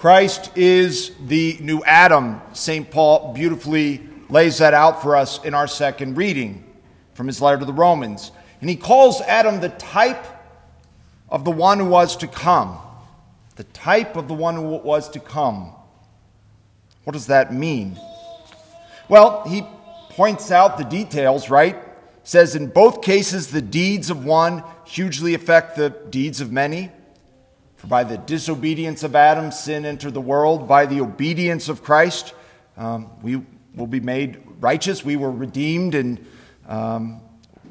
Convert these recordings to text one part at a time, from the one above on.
Christ is the new Adam. St. Paul beautifully lays that out for us in our second reading from his letter to the Romans. And he calls Adam the type of the one who was to come. The type of the one who was to come. What does that mean? Well, he points out the details, right? Says in both cases, the deeds of one hugely affect the deeds of many. For by the disobedience of Adam, sin entered the world. By the obedience of Christ, um, we will be made righteous. We were redeemed and um,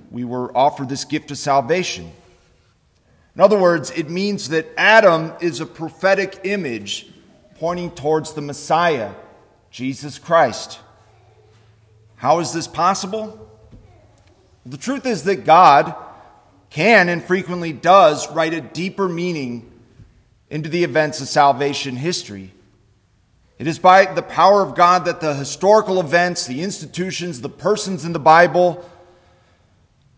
we were offered this gift of salvation. In other words, it means that Adam is a prophetic image pointing towards the Messiah, Jesus Christ. How is this possible? The truth is that God can and frequently does write a deeper meaning into the events of salvation history. It is by the power of God that the historical events, the institutions, the persons in the Bible,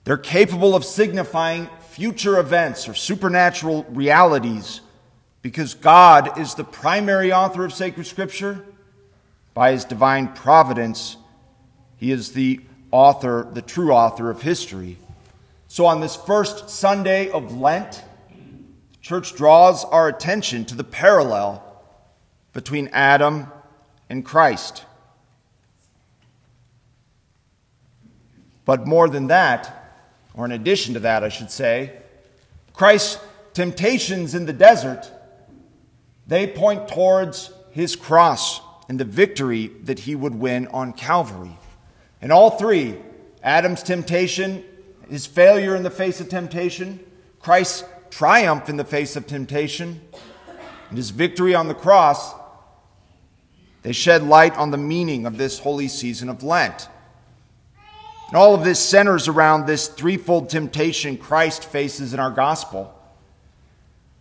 they're capable of signifying future events or supernatural realities because God is the primary author of sacred scripture. By his divine providence, he is the author, the true author of history. So on this first Sunday of Lent, church draws our attention to the parallel between Adam and Christ. But more than that, or in addition to that, I should say, Christ's temptations in the desert, they point towards his cross and the victory that he would win on Calvary. And all three Adam's temptation, his failure in the face of temptation, Christ's triumph in the face of temptation and his victory on the cross, they shed light on the meaning of this holy season of Lent. And all of this centers around this threefold temptation Christ faces in our gospel.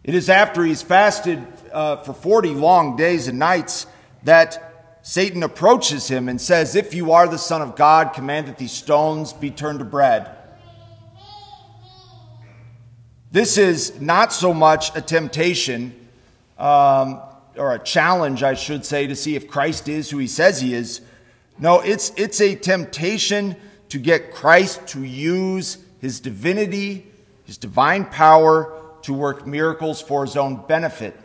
It is after he's fasted uh, for 40 long days and nights that Satan approaches him and says, If you are the Son of God, command that these stones be turned to bread. This is not so much a temptation, um, or a challenge, I should say, to see if Christ is who he says he is. No, it's, it's a temptation to get Christ to use his divinity, his divine power, to work miracles for his own benefit,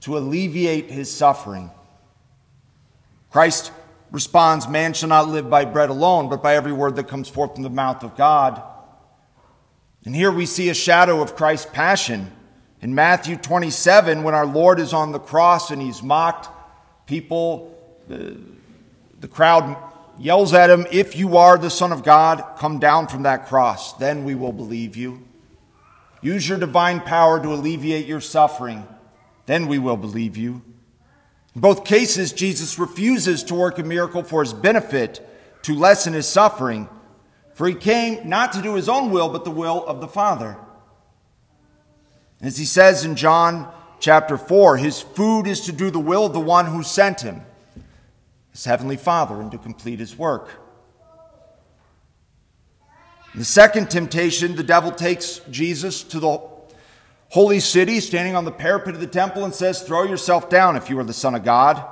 to alleviate his suffering. Christ responds, Man shall not live by bread alone, but by every word that comes forth from the mouth of God. And here we see a shadow of Christ's passion. In Matthew 27, when our Lord is on the cross and he's mocked, people, the, the crowd yells at him, If you are the Son of God, come down from that cross. Then we will believe you. Use your divine power to alleviate your suffering. Then we will believe you. In both cases, Jesus refuses to work a miracle for his benefit to lessen his suffering. For he came not to do his own will, but the will of the Father. As he says in John chapter 4, his food is to do the will of the one who sent him, his heavenly Father, and to complete his work. In the second temptation, the devil takes Jesus to the holy city, standing on the parapet of the temple, and says, Throw yourself down if you are the Son of God.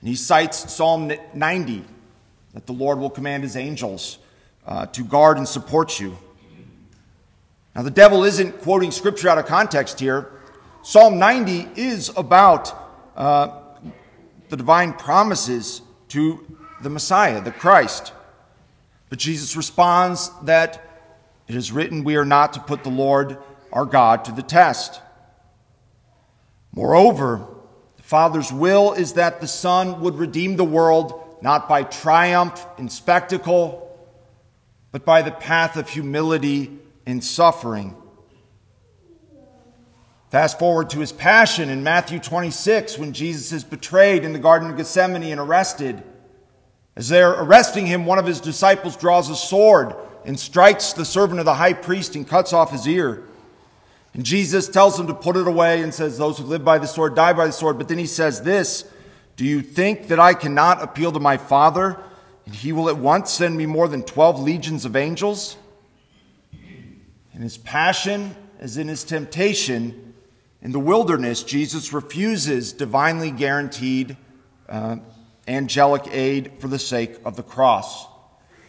And he cites Psalm 90 that the Lord will command his angels uh, to guard and support you. Now, the devil isn't quoting scripture out of context here. Psalm 90 is about uh, the divine promises to the Messiah, the Christ. But Jesus responds that it is written, We are not to put the Lord our God to the test. Moreover, the Father's will is that the Son would redeem the world not by triumph and spectacle but by the path of humility and suffering. Fast forward to his passion in Matthew 26 when Jesus is betrayed in the Garden of Gethsemane and arrested. As they're arresting him, one of his disciples draws a sword and strikes the servant of the high priest and cuts off his ear. And Jesus tells him to put it away and says, Those who live by the sword die by the sword. But then he says this Do you think that I cannot appeal to my Father? And he will at once send me more than 12 legions of angels. In his passion, as in his temptation, In the wilderness, Jesus refuses divinely guaranteed uh, angelic aid for the sake of the cross.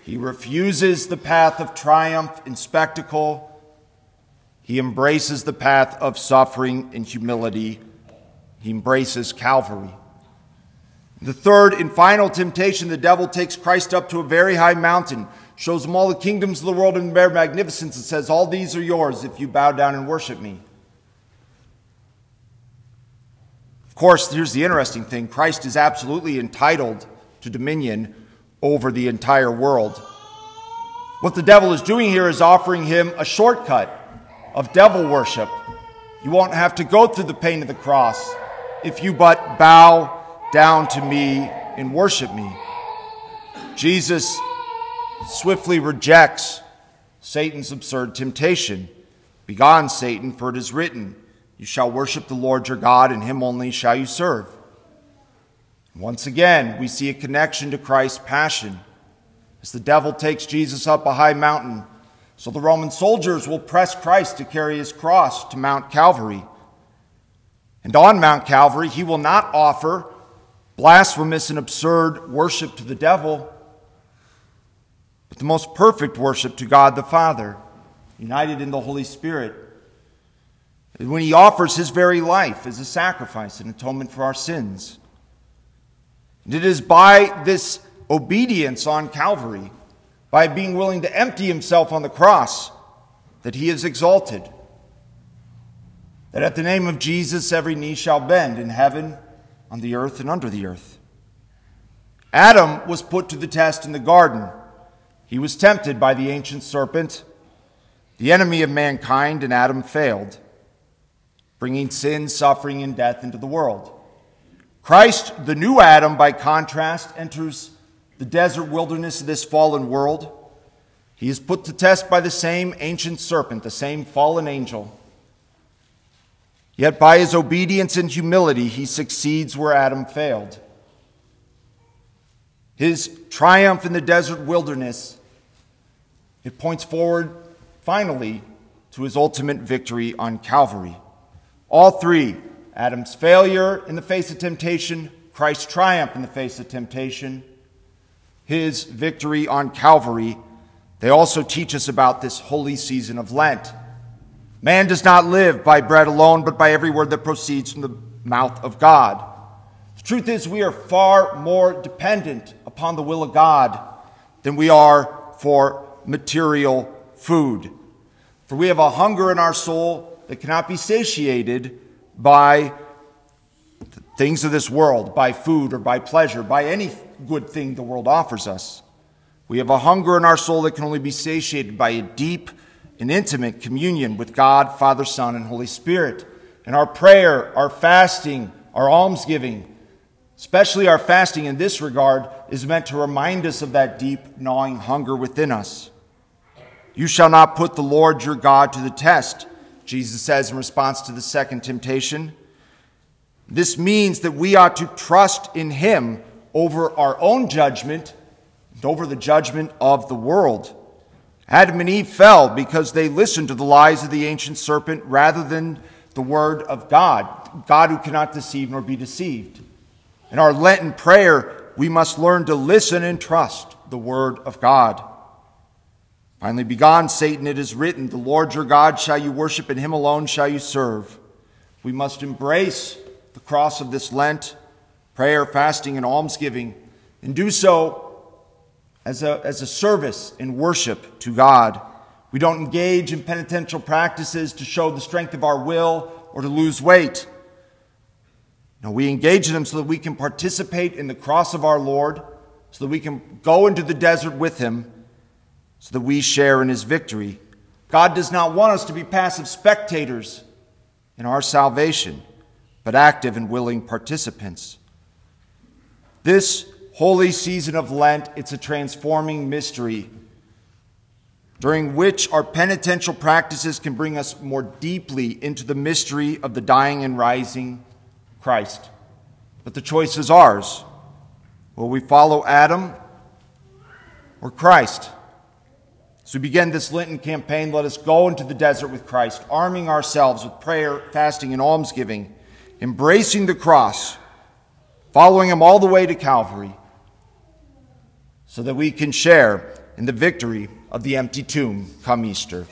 He refuses the path of triumph and spectacle. He embraces the path of suffering and humility. He embraces Calvary. The third and final temptation, the devil takes Christ up to a very high mountain, shows him all the kingdoms of the world in their magnificence, and says, All these are yours if you bow down and worship me. Of course, here's the interesting thing Christ is absolutely entitled to dominion over the entire world. What the devil is doing here is offering him a shortcut of devil worship. You won't have to go through the pain of the cross if you but bow down to me and worship me. Jesus swiftly rejects Satan's absurd temptation. Begone, Satan, for it is written, You shall worship the Lord your God, and him only shall you serve. Once again, we see a connection to Christ's passion. As the devil takes Jesus up a high mountain, so the Roman soldiers will press Christ to carry his cross to Mount Calvary. And on Mount Calvary, he will not offer blasphemous and absurd worship to the devil, but the most perfect worship to God the Father, united in the Holy Spirit. When he offers his very life as a sacrifice and atonement for our sins. And it is by this obedience on Calvary, by being willing to empty himself on the cross, that he is exalted. That at the name of Jesus every knee shall bend in heaven on the earth and under the earth. Adam was put to the test in the garden. He was tempted by the ancient serpent, the enemy of mankind, and Adam failed, bringing sin, suffering, and death into the world. Christ, the new Adam, by contrast, enters the desert wilderness of this fallen world. He is put to test by the same ancient serpent, the same fallen angel. Yet by his obedience and humility, he succeeds where Adam failed. His triumph in the desert wilderness, it points forward finally to his ultimate victory on Calvary. All three Adam's failure in the face of temptation, Christ's triumph in the face of temptation, his victory on Calvary, they also teach us about this holy season of Lent. Man does not live by bread alone, but by every word that proceeds from the mouth of God. The truth is, we are far more dependent upon the will of God than we are for material food. For we have a hunger in our soul that cannot be satiated by things of this world, by food or by pleasure, by any good thing the world offers us. We have a hunger in our soul that can only be satiated by a deep in intimate communion with God, Father, Son, and Holy Spirit. And our prayer, our fasting, our almsgiving, especially our fasting in this regard, is meant to remind us of that deep, gnawing hunger within us. You shall not put the Lord your God to the test, Jesus says in response to the second temptation. This means that we ought to trust in Him over our own judgment and over the judgment of the world. Adam and Eve fell because they listened to the lies of the ancient serpent rather than the word of God, God who cannot deceive nor be deceived. In our Lenten prayer, we must learn to listen and trust the word of God. Finally, begone, Satan, it is written, The Lord your God shall you worship, and him alone shall you serve. We must embrace the cross of this Lent, prayer, fasting, and almsgiving, and do so as a, as a service in worship to God. We don't engage in penitential practices to show the strength of our will or to lose weight. No, we engage in them so that we can participate in the cross of our Lord, so that we can go into the desert with Him, so that we share in His victory. God does not want us to be passive spectators in our salvation, but active and willing participants. This holy season of Lent, it's a transforming mystery during which our penitential practices can bring us more deeply into the mystery of the dying and rising Christ. But the choice is ours. Will we follow Adam or Christ? As we begin this Lenten campaign, let us go into the desert with Christ, arming ourselves with prayer, fasting, and almsgiving, embracing the cross, following Him all the way to Calvary, so that we can share in the victory of the empty tomb come Easter.